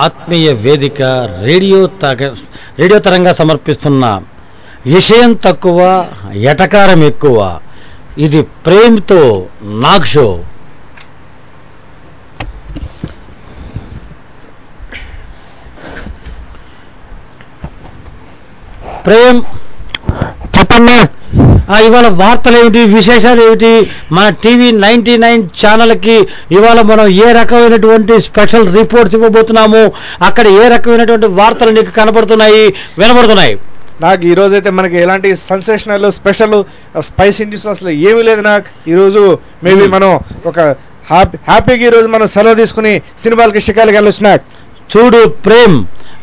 ఆత్మీయ వేదిక రేడియో తగ రేడియో తరంగా సమర్పిస్తున్న విషయం తక్కువ ఎటకారం ఎక్కువ. ఇది ప్రేమ్తో నాగ్ షో. ప్రేమ్. చెప్పన్నా ఇవాళ వార్తలు ఏమిటి విశేషాలు ఏమిటి మన టీవీ నైన్టీ నైన్ ఛానల్కి ఇవాళ మనం ఏ రకమైనటువంటి స్పెషల్ రిపోర్ట్స్ ఇవ్వబోతున్నాము అక్కడ ఏ రకమైనటువంటి వార్తలు నీకు కనబడుతున్నాయి వినబడుతున్నాయి? నాకు ఈ రోజు అయితే మనకి ఎలాంటి సెన్సేషనల్ స్పెషల్ స్పైసీ న్యూస్ అసలు ఏమీ లేదు నాకు. ఈ రోజు మేబీ Hmm. మనం ఒక హ్యాపీ హ్యాపీగా ఈ రోజు మనం సెలవు తీసుకుని సినిమాలకి షికాలకి వెళ్ళొచ్చు నాకు. చూడు ప్రేమ్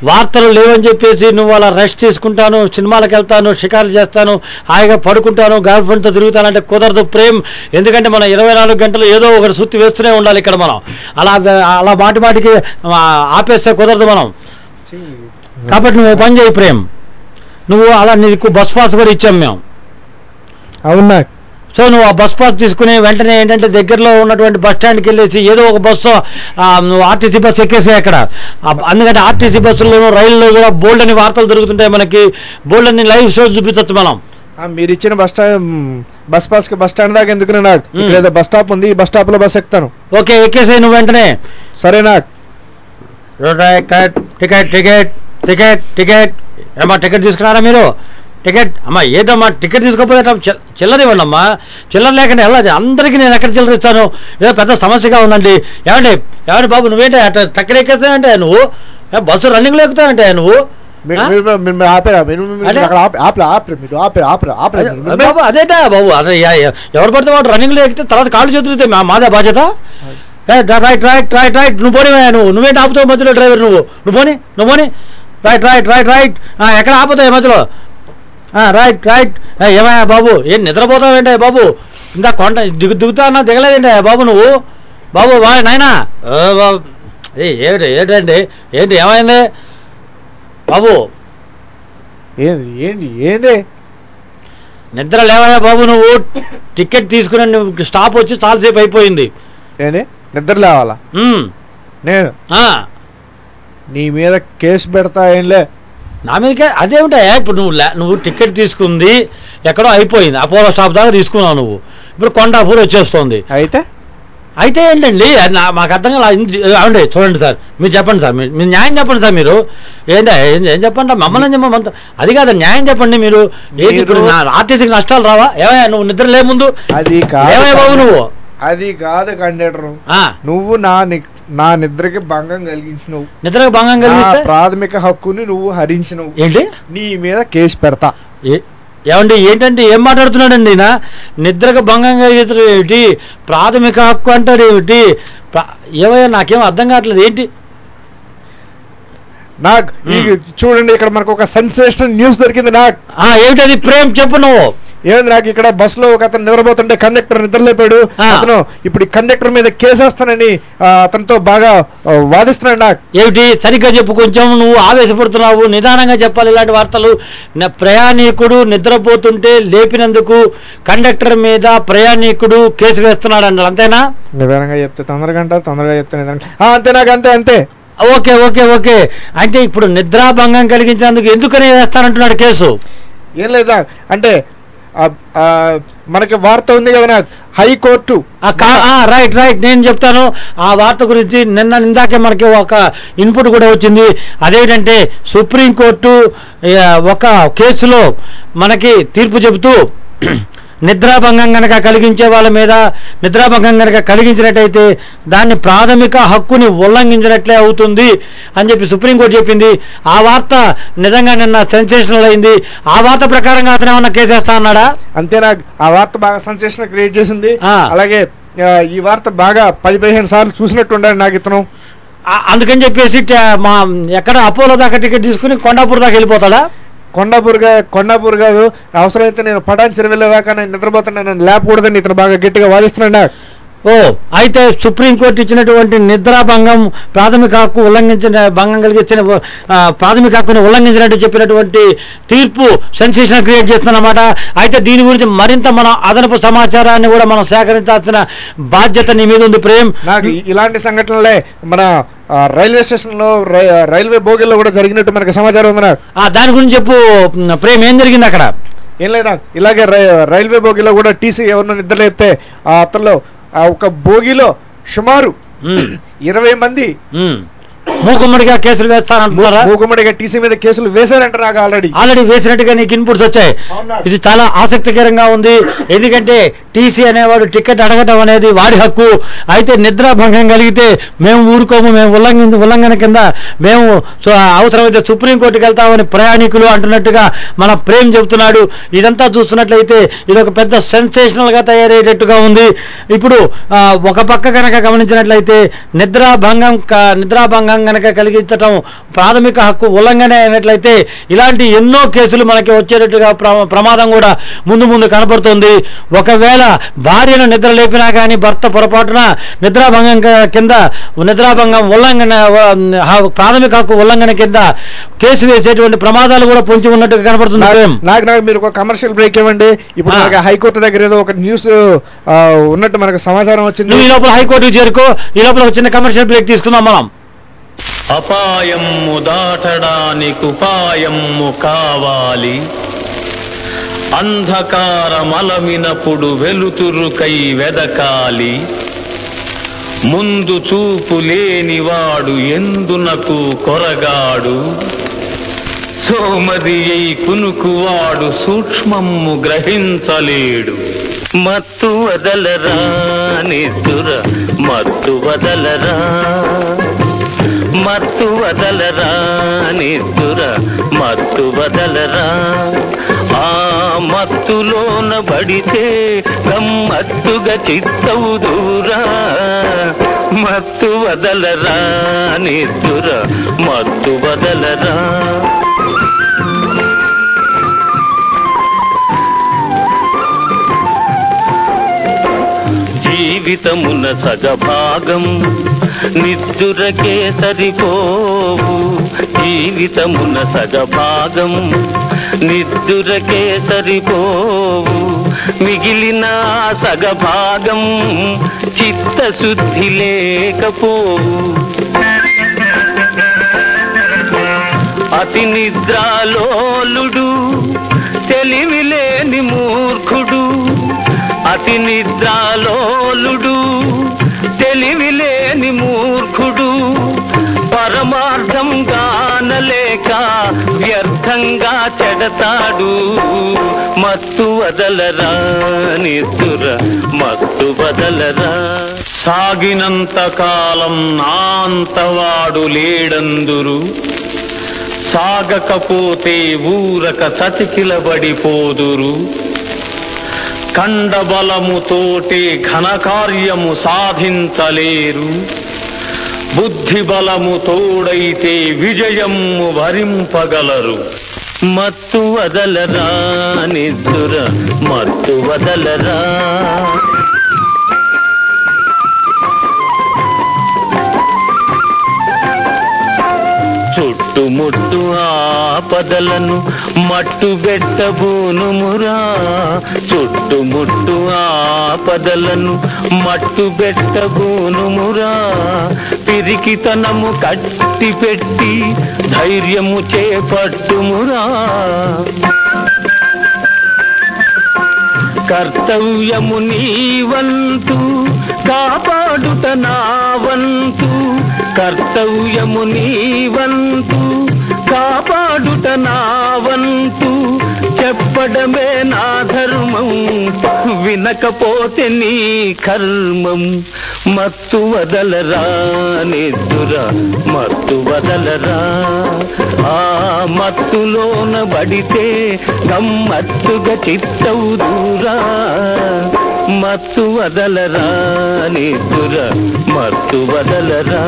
వార్తలు లేవని చెప్పేసి నువ్వు అలా రెస్ట్ తీసుకుంటాను సినిమాలకు వెళ్తాను షికారు చేస్తాను హాయిగా పడుకుంటాను గర్ల్ ఫ్రెండ్తో తిరుగుతానంటే కుదరదు ప్రేమ్. ఎందుకంటే మనం ఇరవై నాలుగు గంటలు ఏదో ఒకటి సుత్తి వేస్తూనే ఉండాలి ఇక్కడ మనం. అలా అలా మాటి మాటికి ఆపేస్తే కుదరదు మనం. కాబట్టి నువ్వు పని చేయి ప్రేమ్. నువ్వు అలా నీకు బస్ పాస్ కూడా ఇచ్చాం మేము. అవును సో నువ్వు ఆ బస్ పాస్ తీసుకుని వెంటనే ఏంటంటే దగ్గరలో ఉన్నటువంటి బస్ స్టాండ్కి వెళ్ళేసి ఏదో ఒక బస్సు నువ్వు ఆర్టీసీ బస్సు ఎక్కేసి అక్కడ. ఆ, ఎందుకంటే ఆర్టీసీ బస్సుల్లోనూ రైల్లో కూడా బోల్డ్ అని వార్తలు దొరుకుతుంటాయి మనకి. బోల్డ్ అని లైవ్ షోస్ చూపించచ్చు మనం. మీరు ఇచ్చిన బస్ స్టాండ్ బస్ పాస్కి బస్ స్టాండ్ దాకా ఎందుకు నాకు ఏదో బస్ స్టాప్ ఉంది ఈ బస్ స్టాప్లో బస్ ఎక్కుతాను. ఓకే ఎక్కేసాయి నువ్వు వెంటనే. సరే నాకు ticket ticket ticket ticket ticket. ఏమా టికెట్ తీసుకున్నారా మీరు? టికెట్ అమ్మా ఏదమ్మా టికెట్ తీసుకోకపోతే చిల్- చిల్లర ఇవ్వండి అమ్మా చిల్లర లేకుండా వెళ్ళదు అందరికీ నేను ఎక్కడ చిల్లర ఇస్తాను? ఏదో పెద్ద సమస్యగా ఉందండి. ఏమండి ఏమండి బాబు నువ్వేంటి అట్లా టక్కన ఎక్కేస్తానంటే నువ్వు? బస్సు రన్నింగ్లో ఎక్కుతావంటే నువ్వు. బాబు అదేటా బాబు? అదే ఎవరు పడితే వాడు రన్నింగ్లో ఎక్కితే తర్వాత కాళ్ళు చేతులు మా మాదే బాధ్యత. రైట్ రైట్ రైట్ రైట్ నువ్వు పోనీ నువ్వు నువ్వేంటి ఆపుతావు మధ్యలో డ్రైవర్ నువ్వు? నువ్వు పోనీ నువ్వు పోనీ. Right right right right. ఎక్కడ ఆపుతావు మధ్యలో? రైట్ రైట్ ఏమయ్యా బాబు? ఏం నిద్రపోతావేంటే బాబు? ఇందా కొండ దిగు దిగుతా అన్నా దిగలేదేంటే బాబు నువ్వు? బాబు వా నాయనా. ఓ, బాబు. ఏ ఏంటి ఏంటండి ఏంటి ఏమైంది? బాబు. ఏంది ఏంది ఏంది? నిద్ర లేవయ్యా బాబు నువ్వు. టికెట్ తీసుకుని నువ్వు స్టాప్ వచ్చి చాలాసేపు అయిపోయింది. ఏంది? నిద్ర లేవాలా? నేను? ఆ, నీ మీద కేసు పెడతా ఏంలే నా మీదకే అదేమిటా ఇప్పుడు నువ్వు నువ్వు టికెట్ తీసుకుంది ఎక్కడో అయిపోయింది. అపోలో స్టాప్ దాకా తీసుకున్నావు నువ్వు. ఇప్పుడు కొండాపూర్ వచ్చేస్తుంది. అయితే? అయితే ఏంటండి? మాకు అర్థం కాలే ఇది- ఏమండి చూడండి సార్. మీరు చెప్పండి సార్. మీరు న్యాయం చెప్పండి సార్ మీరు. ఏంటా ఏం చెప్పండి? మమ్మల్ని చెప్పమంట అది కాదు న్యాయం చెప్పండి మీరు. ఏంటి ఇప్పుడు ఆర్టీసీకి నష్టాలు రావా? ఏమయ్యా నువ్వు నిద్ర లే ముందు? అది కాదు ఏమయ్యా బాబు నువ్వు? అది కాదు కండక్టర్. ఆ, నువ్వు నా ని- నా నిద్రకి భంగం కలిగించినవు. నిద్రకు భంగం నా కలిగిస్తే ప్రాథమిక హక్కుని నువ్వు హరించినవు. ఏంటి? నీ మీద కేసు పెడతా. ఏమండి ఏంటంటే ఏం మాట్లాడుతున్నాడండి ఈయన? నిద్రకు భంగం కలిగించడం ఏమిటి? ప్రాథమిక హక్కు అంటాడు ఏమిటి? ఏమయ్యా నాకేం అర్థం కావట్లేదు. ఏంటి? నాకు చూడండి ఇక్కడ మనకు ఒక సెన్సేషనల్ న్యూస్ దొరికింది నాకు ఆ ఏమిటది? ప్రేమ్ చెప్పు నువ్వు. ఏమైంది నాకు ఇక్కడ బస్లో ఒక అతను నిద్రపోతుంటే కండక్టర్ నిద్రలేపాడు. అతను ఇప్పుడు ఈ కండక్టర్ మీద కేసేస్తానని అతనితో బాగా వాదిస్తున్నాడు నాకు. ఏమిటి? సరిగ్గా చెప్పు కొంచెం నువ్వు ఆవేశపడుతున్నావు. నిదానంగా చెప్పాలి ఇలాంటి వార్తలు. ప్రయాణికుడు నిద్రపోతుంటే లేపినందుకు కండక్టర్ మీద ప్రయాణికుడు కేసు వేస్తున్నాడు అన్నాడు అంతేనా? నిదానంగా చెప్తే తొందరగా అంటారు తొందరగా చెప్తే నిదానంగా అంతే నాకు అంతే అంతే. Okay okay okay. అంటే ఇప్పుడు నిద్రాభంగం కలిగించినందుకు ఎందుకని వేస్తానంటున్నాడు కేసు? ఏం లేదా అంటే మనకి వార్త ఉంది కదా హైకోర్టు. ఆ కా- రైట్ రైట్ నేను చెప్తాను. ఆ వార్త గురించి నిన్న ఇందాకే మనకి ఒక ఇన్పుట్ కూడా వచ్చింది. అదేంటంటే సుప్రీంకోర్టు ఒక కేసులో మనకి తీర్పు చెబుతూ నిద్రాభంగం గనక కలిగించే వాళ్ళ మీద నిద్రాభంగం గనక కలిగించినట్టయితే దాన్ని ప్రాథమిక హక్కుని ఉల్లంఘించినట్లే అవుతుంది అని చెప్పి సుప్రీంకోర్టు చెప్పింది. ఆ వార్త నిజంగా నిన్న సెన్సేషనల్ అయింది. ఆ వార్త ప్రకారంగా అతను ఏమన్నా కేసేస్తా అన్నాడా? అంతే నాకు ఆ వార్త బాగా సెన్సేషన్ క్రియేట్ చేసింది. అలాగే ఈ వార్త బాగా పది పదిహేను సార్లు చూసినట్టు ఉండాలి నాకు ఇతను. అందుకని చెప్పేసి మా ఎక్కడ అపోలో దాకా టికెట్ తీసుకుని కొండాపూర్ దాకా వెళ్ళిపోతాడా? కొండాపూర్గా కొండాపూర్ కాదు అవసరమైతే నేను పటాన్ చెరువెళ్ళేదాకా నేను నిద్రపోతున్నా. నన్ను లేపకూడదని ఇతను బాగా గట్టిగా వాదిస్తున్నాడు. ఓ అయితే సుప్రీంకోర్టు ఇచ్చినటువంటి నిద్రాభంగం ప్రాథమిక హక్కు ఉల్లంఘించిన భంగం కలిగించిన ప్రాథమిక హక్కుని ఉల్లంఘించినట్టు చెప్పినటువంటి తీర్పు సెన్సేషన్ క్రియేట్ చేస్తుందన్నమాట అయితే దీని గురించి మరింత మనం అదనపు సమాచారాన్ని కూడా మనం సేకరించాల్సిన బాధ్యత నీ మీద ఉంది ప్రేమ్. ఇలాంటి సంఘటనలే మన రైల్వే స్టేషన్లో రైల్వే బోగిల్లో కూడా జరిగినట్టు మనకి సమాచారం ఉంది దాని గురించి చెప్పు ప్రేమ్ ఏం జరిగింది అక్కడ? ఏం లేదా ఇలాగే రైల్వే బోగిలో కూడా టీసీ ఎవరినో నిద్రలేపితే ఆ అతనిలో ఆ ఒక బోగిలో సుమారు ఇరవై మంది. మూకుమ్మడిగా కేసులు వేస్తారంటున్నారా? మూకుమ్మడిగా టీసీ మీద కేసులు వేశారంట నాకు ఆల్రెడీ. ఆల్రెడీ వేసినట్టుగా నీకు ఇన్పుట్స్ వచ్చాయి? ఇది చాలా ఆసక్తికరంగా ఉంది. ఎందుకంటే టీసీ అనేవాడు టికెట్ అడగటం అనేది వాడి హక్కు. అయితే నిద్రాభంగం కలిగితే మేము ఊరుకోము మేము ఉల్లంఘన ఉల్లంఘన కింద మేము అవసరమైతే సుప్రీంకోర్టుకి వెళ్తామని ప్రయాణికులు అంటున్నట్టుగా మన ప్రేమ్ చెబుతున్నాడు. ఇదంతా చూస్తున్నట్లయితే ఇది ఒక పెద్ద సెన్సేషనల్గా తయారయ్యేటట్టుగా ఉంది. ఇప్పుడు ఒక పక్క కనుక గమనించినట్లయితే నిద్రాభంగం నిద్రాభంగం కనుక కలిగించటం ప్రాథమిక హక్కు ఉల్లంఘన అయినట్లయితే ఇలాంటి ఎన్నో కేసులు మనకి వచ్చేటట్టుగా ప్ర- ప్రమాదం కూడా ముందు ముందు కనపడుతుంది. ఒకవేళ భార్యను నిద్ర లేపినా కానీ భర్త పొరపాటున నిద్రాభంగం కింద నిద్రాభంగం ఉల్లంఘన ప్రాథమిక హక్కు ఉల్లంఘన కింద కేసు వేసేటువంటి ప్రమాదాలు కూడా పొంచి ఉన్నట్టుగా కనపడుతుంది. నాకు మీరు ఒక కమర్షియల్ బ్రేక్ ఇవ్వండి. ఇప్పుడు. మనకి హైకోర్టు దగ్గర ఏదో ఒక న్యూస్ ఉన్నట్టు మనకు సమాచారం వచ్చింది. ఈ లోపల హైకోర్టుకు చేరుకో. ఈ లోపల చిన్న కమర్షియల్ బ్రేక్ తీసుకుందాం మనం. అపాయము దాటడానికి ఉపాయము కావాలి. అంధకారమలమినప్పుడు వెలుతురుకై వెదకాలి. ముందు చూపు లేనివాడు ఎందునకు కొరగాడు? సోమది అయి కునుకువాడు సూక్ష్మము గ్రహించలేడు. మత్తు వదలరా నిద్దుర మత్తు వదలరా. మత్తు వదలరా నిద్దుర మత్తు వదలరా? ఆ మత్తులోన పడితే గమ్మత్తుగా చిత్తవు దూరా. మత్తు వదలరా నిద్దుర మత్తు వదలరా? జీవితమున సగభాగం నిద్దురకే సరిపోవు జీవితమున సగభాగం. నిద్దురకే సరిపోవు మిగిలిన సగభాగం చిత్తశుద్ధి లేకపోవు. అతి నిద్రాలోలుడు తెలివిలేని మూర్ఖుడు. అతి నిద్రాలోలుడు తెలివిలేని మూర్ఖుడు పరమార్థం గానలేక వ్యర్థంగా చెడతాడు. మత్తు వదలరా నిద్దుర మత్తు వదలరా. సాగినంత కాలం నాంతవాడు లేడందురు. సాగకపోతే ఊరక చతికిలబడిపోదురు. కండబలముతోటే ఘనకార్యము సాధించలేరు. బుద్ధి బలము తోడైతే విజయము భరింపగలరు మత్తు వదలరా నిద్దుర మత్తు వదలరా. చుట్టుముట్టు ఆపదలను మట్టు బెట్టబూనుమురా చుట్టుముట్టు ఆపదలను మట్టు బెట్టబూనుమురా పిరికితనము కట్టి పెట్టి ధైర్యము చేపట్టుమురా. కర్తవ్యము నీవంతు కాపాడుట నా వంతు కర్తవ్యము నీవంతు కాపాడుట నా వంతు చెప్పడమే నా ధర్మం. వినకపోతే నీ కర్మం. మత్తు వదలరా నిద్దురా మత్తు వదలరా. ఆ మత్తులోన బడితే గమ్మత్తుగా చిత్తవు దూరా. మత్తు వదలరా నిద్దుర మత్తు వదలరా.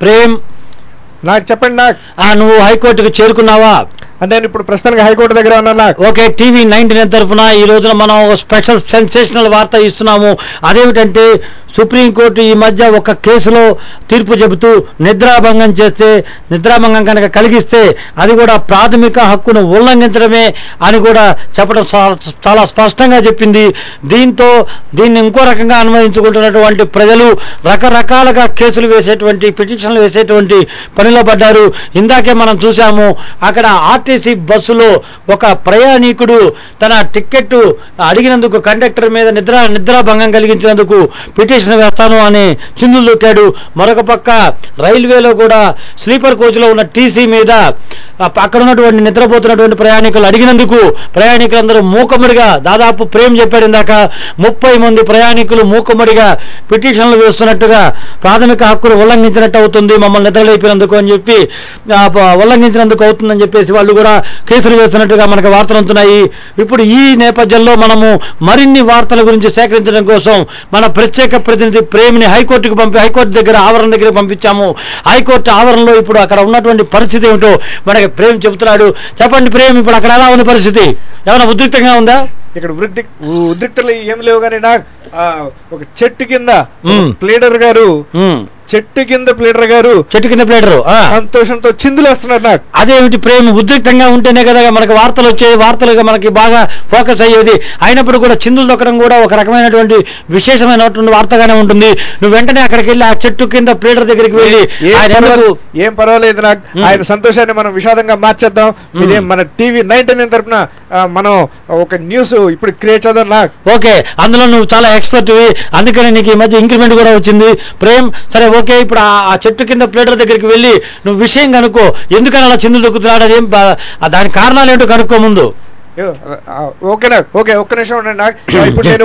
ప్రేమ్ నాకు చెప్పండి నాకు. ఆ నువ్వు హైకోర్టుకు చేరుకున్నావా? అంటే నేను ఇప్పుడు ప్రస్తుతానికి హైకోర్టు దగ్గర ఉన్నాను నాకు. ఓకే టీవీ నైన్టీన్ తరఫున ఈ రోజున మనం ఒక స్పెషల్ సెన్సేషనల్ వార్త ఇస్తున్నాము. అదేమిటంటే సుప్రీంకోర్టు ఈ మధ్య ఒక కేసులో తీర్పు చెబుతూ నిద్రాభంగం చేస్తే నిద్రాభంగం కనుక కలిగిస్తే అది కూడా ప్రాథమిక హక్కును ఉల్లంఘించడమే అని కూడా చెప్పడం చాలా స్పష్టంగా చెప్పింది. దీంతో దీన్ని ఇంకో రకంగా అనువదించుకుంటున్నటువంటి ప్రజలు రకరకాలుగా కేసులు వేసేటువంటి పిటిషన్లు వేసేటువంటి పనిలో పడ్డారు. ఇందాకే మనం చూసాము అక్కడ ఆర్టీసీ బస్సులో ఒక ప్రయాణికుడు తన టిక్కెట్ అడిగినందుకు కండక్టర్ మీద నిద్ర నిద్రాభంగం కలిగించినందుకు పిటిషన్ వేస్తాను అని చిందులు దొట్టాడు మరొక పక్క రైల్వేలో కూడా స్లీపర్ కోచ్లో ఉన్న టీసీ మీద అక్కడ ఉన్నటువంటి నిద్రపోతున్నటువంటి ప్రయాణికులు అడిగినందుకు ప్రయాణికులందరూ మూకమ్మడిగా దాదాపు ప్రేమ్ చెప్పాడు ఇందాక. ముప్పై మంది ప్రయాణికులు మూకమ్మడిగా పిటిషన్లు వేస్తున్నట్టుగా ప్రాథమిక హక్కులు ఉల్లంఘించినట్టు అవుతుంది. మమ్మల్ని నిద్రలేపినందుకు అని చెప్పి ఉల్లంఘించినందుకు అవుతుందని చెప్పేసి వాళ్ళు కూడా కేసులు వేస్తున్నట్టుగా మనకు వార్తలు ఉంటున్నాయి ఇప్పుడు ఈ నేపథ్యంలో మనము మరిన్ని వార్తల గురించి సేకరించడం కోసం మన ప్రత్యేక ప్రతినిధి ప్రేమిని హైకోర్టుకు పంపి హైకోర్టు దగ్గర ఆవరణ దగ్గర పంపించాము. హైకోర్టు ఆవరణలో ఇప్పుడు అక్కడ ఉన్నటువంటి పరిస్థితి ఏమిటో మనకి ప్రేమ్ చెబుతున్నాడు. చెప్పండి ప్రేమ్ ఇప్పుడు అక్కడ ఎలా ఉంది పరిస్థితి? ఏమైనా ఉద్రిక్తంగా ఉందా? ఇక్కడ వృద్ధి ఉద్రిక్తలు ఏం లేవు కానీ నాకు ఆ, ఒక చెట్టు కింద. ప్లేడర్ గారు చెట్టు కింద ప్లేడర్ గారు చెట్టు కింద ప్లేటరు ఆ. సంతోషంతో చిందులేస్తున్నారు నాకు. అదేమిటి ప్రేమ? ఉద్రిక్తంగా ఉంటేనే కదా మనకి వార్తలు వచ్చేది వార్తలుగా మనకి బాగా ఫోకస్ అయ్యేది. అయినప్పుడు కూడా చిందులు దొక్కడం కూడా ఒక రకమైనటువంటి విశేషమైనటువంటి వార్తగానే ఉంటుంది. నువ్వు వెంటనే అక్కడికి వెళ్ళి ఆ చెట్టు కింద ప్లేటర్ దగ్గరికి వెళ్ళి ఏం పర్వాలేదు- నాకు. ఆయన సంతోషాన్ని మనం విషాదంగా మార్చేద్దాం. ఇదేం మన టీవీ నైన్ టెన్ తరపున మనం ఒక న్యూస్ ఇప్పుడు క్రియేట్ చేద్దాం నాకు ఓకే అందులో నువ్వు చాలా ఎక్స్పర్ట్ అందుకని నీకు ఈ మధ్య ఇంక్రిమెంట్ కూడా వచ్చింది. ప్రేమ్ సరే ఓకే ఇప్పుడు ఆ చెట్టు కింద ప్లేటర్ దగ్గరికి వెళ్ళి నువ్వు విషయం కనుక్కో. ఎందుకని అలా చిందులు దొక్కుతున్నాడు? అదేం దాని కారణాలు ఏంటో కనుక్కో ముందు. ఓకేనా ఓకే ఒక్క నిమిషం ఉండండి నాకు. ఇప్పుడు నేను.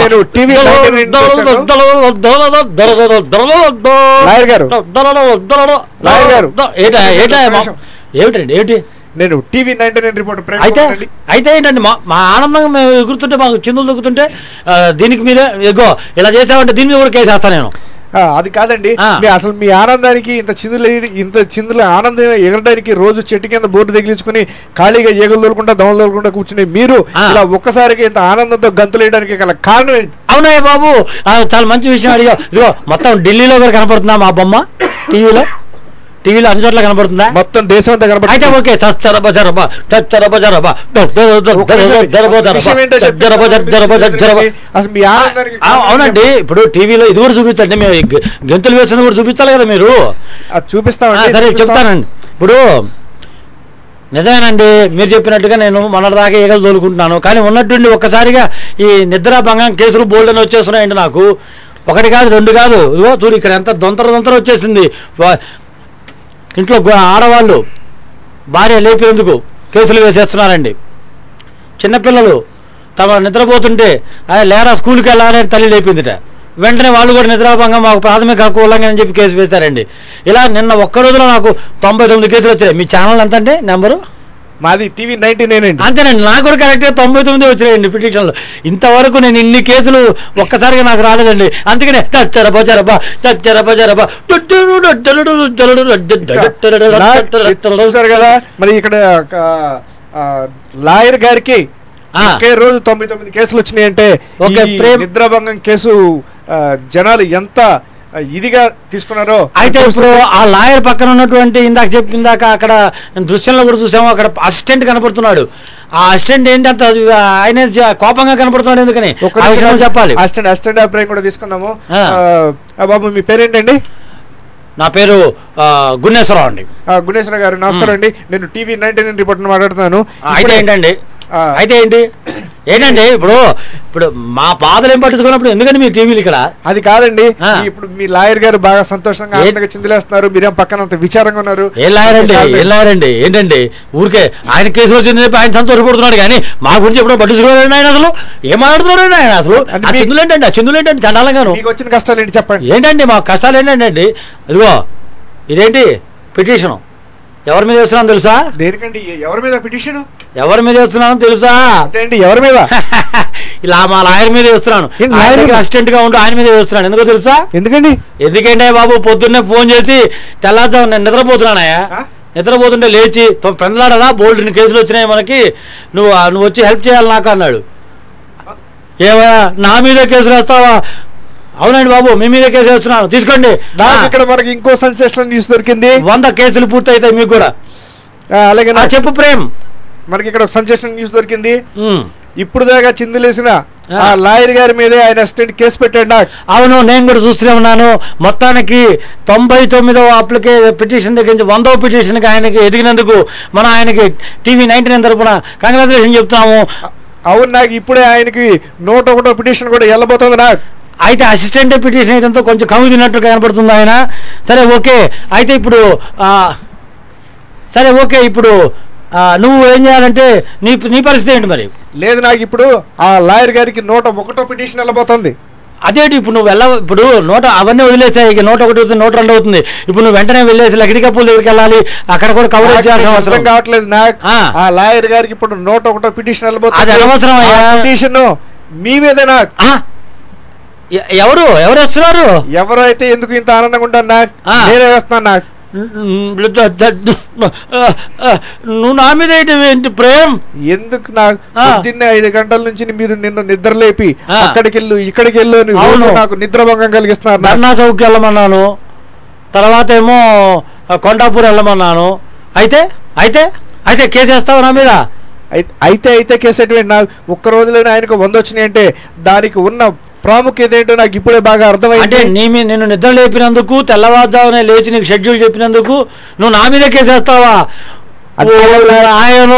నేను టీవీ లాయర్ గారు. లాయర్ ఏటా ఏటా. ఏమిటండి? ఏమిటి? నేను TV nine ten reporter Prem అయితే. అయితే ఏంటండి? మా మా ఆనందంగా మేము ఎగురుతుంటే మాకు చిందులు దొక్కుతుంటే దీనికి మీరే ఎగో ఇలా చేసామంటే దీని మీద కూడా కేసు వేస్తా నేను. అది కాదండి. అసలు మీ ఆనందానికి ఇంత చిందులు ఇంత చిందుల ఆనందం ఎగరడానికి రోజు చెట్టు కింద బోర్డు తగిలించుకుని ఖాళీగా ఏగులు తోలుకుంటా దోమలు తోలుకుంటా కూర్చుని మీరు. ఇలా ఒక్కసారిగా ఇంత ఆనందంతో గంతులు వేయడానికి గల కారణం ఏంటి? అవునయ్య బాబు. చాలా మంచి విషయం అడిగా ఇదిగో మొత్తం ఢిల్లీలో కూడా కనపడుతుందా మా బొమ్మ? టీవీలో? టీవీలో అన్ని చోట్ల కనపడుతుందా మొత్తం దేశం అంతా అయితే కనపడుతుంది ఓకే జరబ జరబ అవునండి ఇప్పుడు టీవీలో ఇది కూడా చూపించండి మేము గెంతులు వేసిన కూడా చూపించాలి కదా మీరు. చూపిస్తామండి సరే. చెప్తానండి. ఇప్పుడు నిజమేనండి మీరు చెప్పినట్టుగా నేను మొన్నటిదాకా ఈగలు తోలుకుంటున్నాను. కానీ ఉన్నట్టుండి ఒక్కసారిగా ఈ నిద్రాభంగం కేసులు బోల్డ్ అని వచ్చేస్తున్నాయండి నాకు. ఒకటి కాదు రెండు కాదు. ఇదిగో చూడు ఇక్కడ ఎంత దొంతర దొంతర వచ్చేసింది. ఇంట్లో ఆడవాళ్ళు భార్య లేపేందుకు కేసులు వేసేస్తున్నారండి. చిన్నపిల్లలు తమ నిద్రపోతుంటే అదే లేరా స్కూల్కి వెళ్ళాలని తల్లి లేపిందిట. వెంటనే వాళ్ళు కూడా నిద్రాభంగం మాకు ప్రాథమిక హక్కు ఉల్లంఘన అని చెప్పి కేసు వేశారండి. ఇలా నిన్న ఒక్క రోజులో నాకు తొంభై తొమ్మిది కేసులు వచ్చాయి. మీ ఛానల్ ఎంత అండి నెంబరు? మాది టీవీ నైన్టీ నైన్ అండి అంతేనండి నాకు కూడా కరెక్ట్గా తొంభై తొమ్మిది వచ్చినాయండి పిటిషన్లు ఇంతవరకు నేను ఇన్ని కేసులు ఒక్కసారిగా నాకు రాలేదండి అందుకనే చచ్చరబ జరబ చచ్చరబ జరబ చూసారు కదా మరి ఇక్కడ ఆ, లాయర్ గారికి ఆ. ఒకే రోజు తొంభై తొమ్మిది కేసులు వచ్చినాయంటే నిద్రాభంగం కేసు జనాలు ఎంత ఇదిగా తీసుకున్నారో? అయితే ఇప్పుడు ఆ లాయర్ పక్కన ఉన్నటువంటి ఇందాక చెప్పి ఇందాక అక్కడ దృశ్యంలో కూడా చూసాము అక్కడ అసిస్టెంట్ కనపడుతున్నాడు. ఆ అసిస్టెంట్ ఏంటంత ఆయన కోపంగా కనపడుతున్నాడు ఎందుకని? చెప్పాలి. అసిస్టెంట్ అసిస్టెంట్ అభిప్రాయం కూడా తీసుకుందాము. బాబు మీ పేరేంటండి? నా పేరు ఆ, గున్నేశ్వరరావు అండి. గుణేశ్వర గారు నమస్కారం అండి. నేను టీవీ నైన్టీ నైన్ రిపోర్ట్ మాట్లాడుతున్నాను. అయితే ఏంటండి? అయితే ఏంటి? ఏంటండి ఇప్పుడు ఇప్పుడు మా బాధలు ఏం పట్టించుకున్నప్పుడు ఎందుకండి మీ టీవీలు ఇక్కడ? అది కాదండి. ఇప్పుడు మీ లాయర్ గారు బాగా సంతోషంగా ఆనందంగా చిందులేస్తున్నారు. మీరేం పక్కన అంత విచారంగా ఉన్నారు. ఏం లాయరండి ఏం లాయరండి ఏంటండి? ఊరికే ఆయన కేసులు వచ్చింది చెప్పి ఆయన సంతోషపడుతున్నాడు కానీ మా గురించి ఎప్పుడో పట్టించుకోలేండి ఆయన అసలు. ఏం మాట్లాడుతున్నాడు ఆయన అసలు? ఆ చిందులు ఏంటండి ఆ చిందులు ఏంటండి చండాలంగాను. మీకు వచ్చిన కష్టాలు ఏంటి చెప్పండి. ఏంటండి మా కష్టాలు ఏంటండి? ఇదిగో ఇదేంటి? పిటిషను. ఎవరి మీద వేస్తున్నాను తెలుసా? దేనికండి? ఎవరి మీద? పిటిషన్? ఎవరి మీద వేస్తున్నానో తెలుసా? అండి ఎవరి మీద? ఇలా మా లాయర్ మీద వేస్తున్నాను? అసిస్టెంట్గా ఉంటూ ఆయన మీద వేస్తున్నాను. ఎందుకో తెలుసా? ఎందుకండి? ఎందుకంటే బాబు పొద్దున్నే ఫోన్ చేసి తెల్లారుజాము నేను నిద్రపోతున్నానయ్యా? నిద్రపోతుంటే లేచి పెందలాడదా బోల్డ్ కేసులు వచ్చినాయి మనకి. నువ్వు నువ్వు వచ్చి హెల్ప్ చేయాలి నాకు అన్నాడు. ఏవా నా మీద కేసు వేస్తావా? అవునండి బాబు మీ మీద కేసు వేస్తున్నాను. తీసుకోండి. ఇక్కడ మనకి ఇంకో సెన్సేషనల్ న్యూస్ దొరికింది. వంద కేసులు పూర్తయితాయి మీకు కూడా. అలాగే నాకు చెప్పు ప్రేమ్. మనకి ఇక్కడ సెన్సేషనల్ న్యూస్ దొరికింది. ఇప్పుడు దాకా చిందులేసిన ఆ. లాయర్ గారి మీదే ఆయన అసిస్టెంట్ కేసు పెట్టాడు నాకు. అవును నేను కూడా చూస్తూనే ఉన్నాను. మొత్తానికి తొంభై తొమ్మిదవ అప్లికే పిటిషన్ దగ్గర నుంచి వందవ పిటిషన్కి ఆయనకి ఎదిగినందుకు మనం ఆయనకి టీవీ నైన్టీ నైన్ తరపున కంగ్రాచులేషన్ చెప్తున్నాము. అవును నాకు ఇప్పుడే ఆయనకి నూట ఒకటో పిటిషన్ కూడా వెళ్ళబోతుంది నాకు. అయితే అసిస్టెంట్ పిటిషన్ వేయడంతో కొంచెం కవి తిన్నట్టు కనపడుతుంది ఆయన. సరే ఓకే. అయితే ఇప్పుడు సరే ఓకే. ఇప్పుడు నువ్వు ఏం చేయాలంటే నీ నీ పరిస్థితి ఏంటి మరి? లేదు నాకు ఇప్పుడు ఆ లాయర్ గారికి నూట ఒకటో పిటిషన్ వెళ్ళబోతుంది. అదేంటి ఇప్పుడు నువ్వు వెళ్ళ ఇప్పుడు నూట అవన్నీ వదిలేసాయి. ఇక నూట ఒకటి అవుతుంది నూట రెండు అవుతుంది. ఇప్పుడు నువ్వు వెంటనే వెళ్ళేసి లకిడి కప్పుల దగ్గరికి వెళ్ళాలి. అక్కడ కూడా కవరేజ్ చేయాల్సిన అవసరం. కావట్లేదు నాకు. ఆ. లాయర్ గారికి ఇప్పుడు నూట ఒకటో పిటిషన్ అది అనవసరం. పిటిషన్ మీ మీదే నాకు ఆ? ఎ- ఎవరు ఎవరు వస్తున్నారు ఎవరైతే ఎందుకు ఇంత ఆనందంగా ఉంటాను నాకు. నేనే వేస్తున్నాను నాకు నువ్వు నా మీద ఏంటి- ప్రేమ్ ఎందుకు నాకు. పొద్దున్నే ఐదు గంటల నుంచి మీరు నిన్ను నిద్ర లేపి ఆ. అక్కడికి వెళ్ళు ఇక్కడికి వెళ్ళు నాకు నిద్రభంగం కలిగిస్తున్నారు. ధర్నా చౌక్ వెళ్ళమన్నాను తర్వాత ఏమో కొండాపూర్ వెళ్ళమన్నాను అయితే అయితే అయితే కేసు వేస్తావు నా మీద అయి- అయితే అయితే కేసు ఎటువంటి నాకు ఒక్క రోజులోనే ఆయనకు వంద వచ్చినాయి అంటే దానికి ఉన్న ప్రాముఖ్యత ఏంటో నాకు ఇప్పుడే బాగా అంటే అర్థమైంది నీ మీద నిన్ను నిద్ర లేపినందుకు తెల్లవారుజామునే లేచి నీకు షెడ్యూల్ చెప్పినందుకు నువ్వు నా మీద కేసేస్తావా ఆయన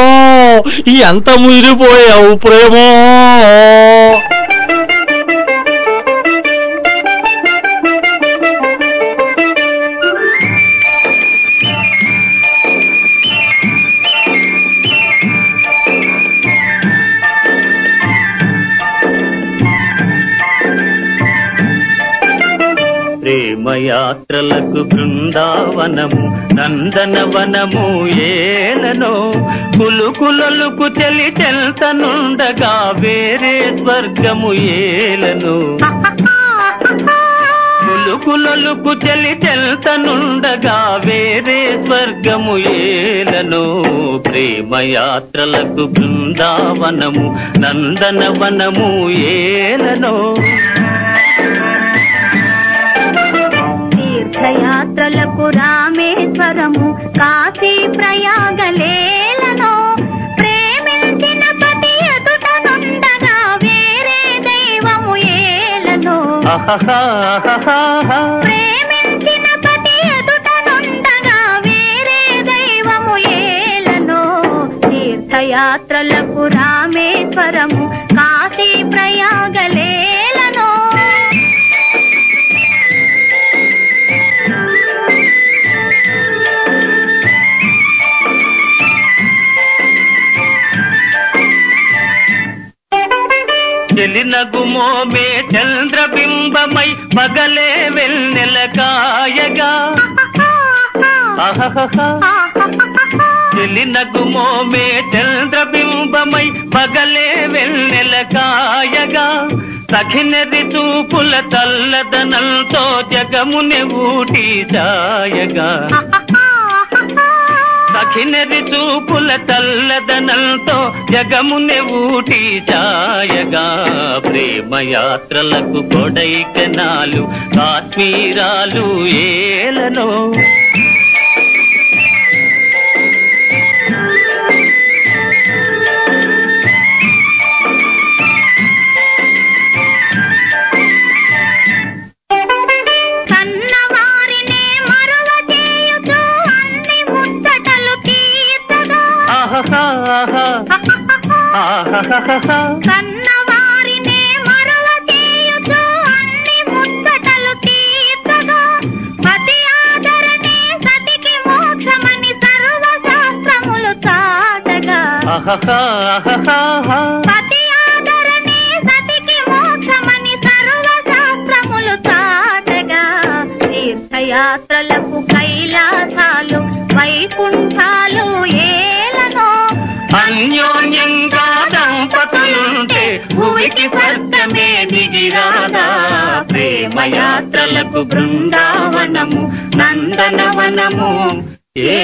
ఎంత ముదిరిపోయావు ప్రేమో. యాత్రలకు బృందావనము నందనవనము ఏలనో. కులుకులలుకు తెలి చెల్తనుండగా వేరే స్వర్గము ఏలను. కులుకులలుకు తెలి చెల్తనుండగా వేరే స్వర్గము ఏలను. ప్రేమయాత్రలకు బృందావనము నందనవనము ఏలను. ప్రేమించిన పతి ఎదుట వేరే దైవము తీర్థయాత్రలకు చెలినగుమోమే చంద్రబింబమై పగలే వెన్నెల కాయగా. అహహహా చెలినగుమోమే చంద్రబింబమై పగలే వెన్నెల కాయగా. సఖినది చూపుల తల్లదనంతో జగముని ఊటి జాయగా. సఖినది చూపుల తల్లదనంతో జగముని ఊటి జాయగా ప్రేమయాత్రలకు కొడైకనాలు కాశ్మీరాలు ఏలనో. కన్నవారినే మరువ చేయుచు అన్ని ముచ్చటలు తీర్చగా. ఆహా ఆహా తీర్థయాత్రలకు కైలాసాలు వైకుంఠాలు ఏలనో. అన్యోన్యంగా దంపతులుంటే భూమికి స్వర్గమే దిగిరాదా ప్రేమయాత్రలకు బృందావనము నందనవనము ఏ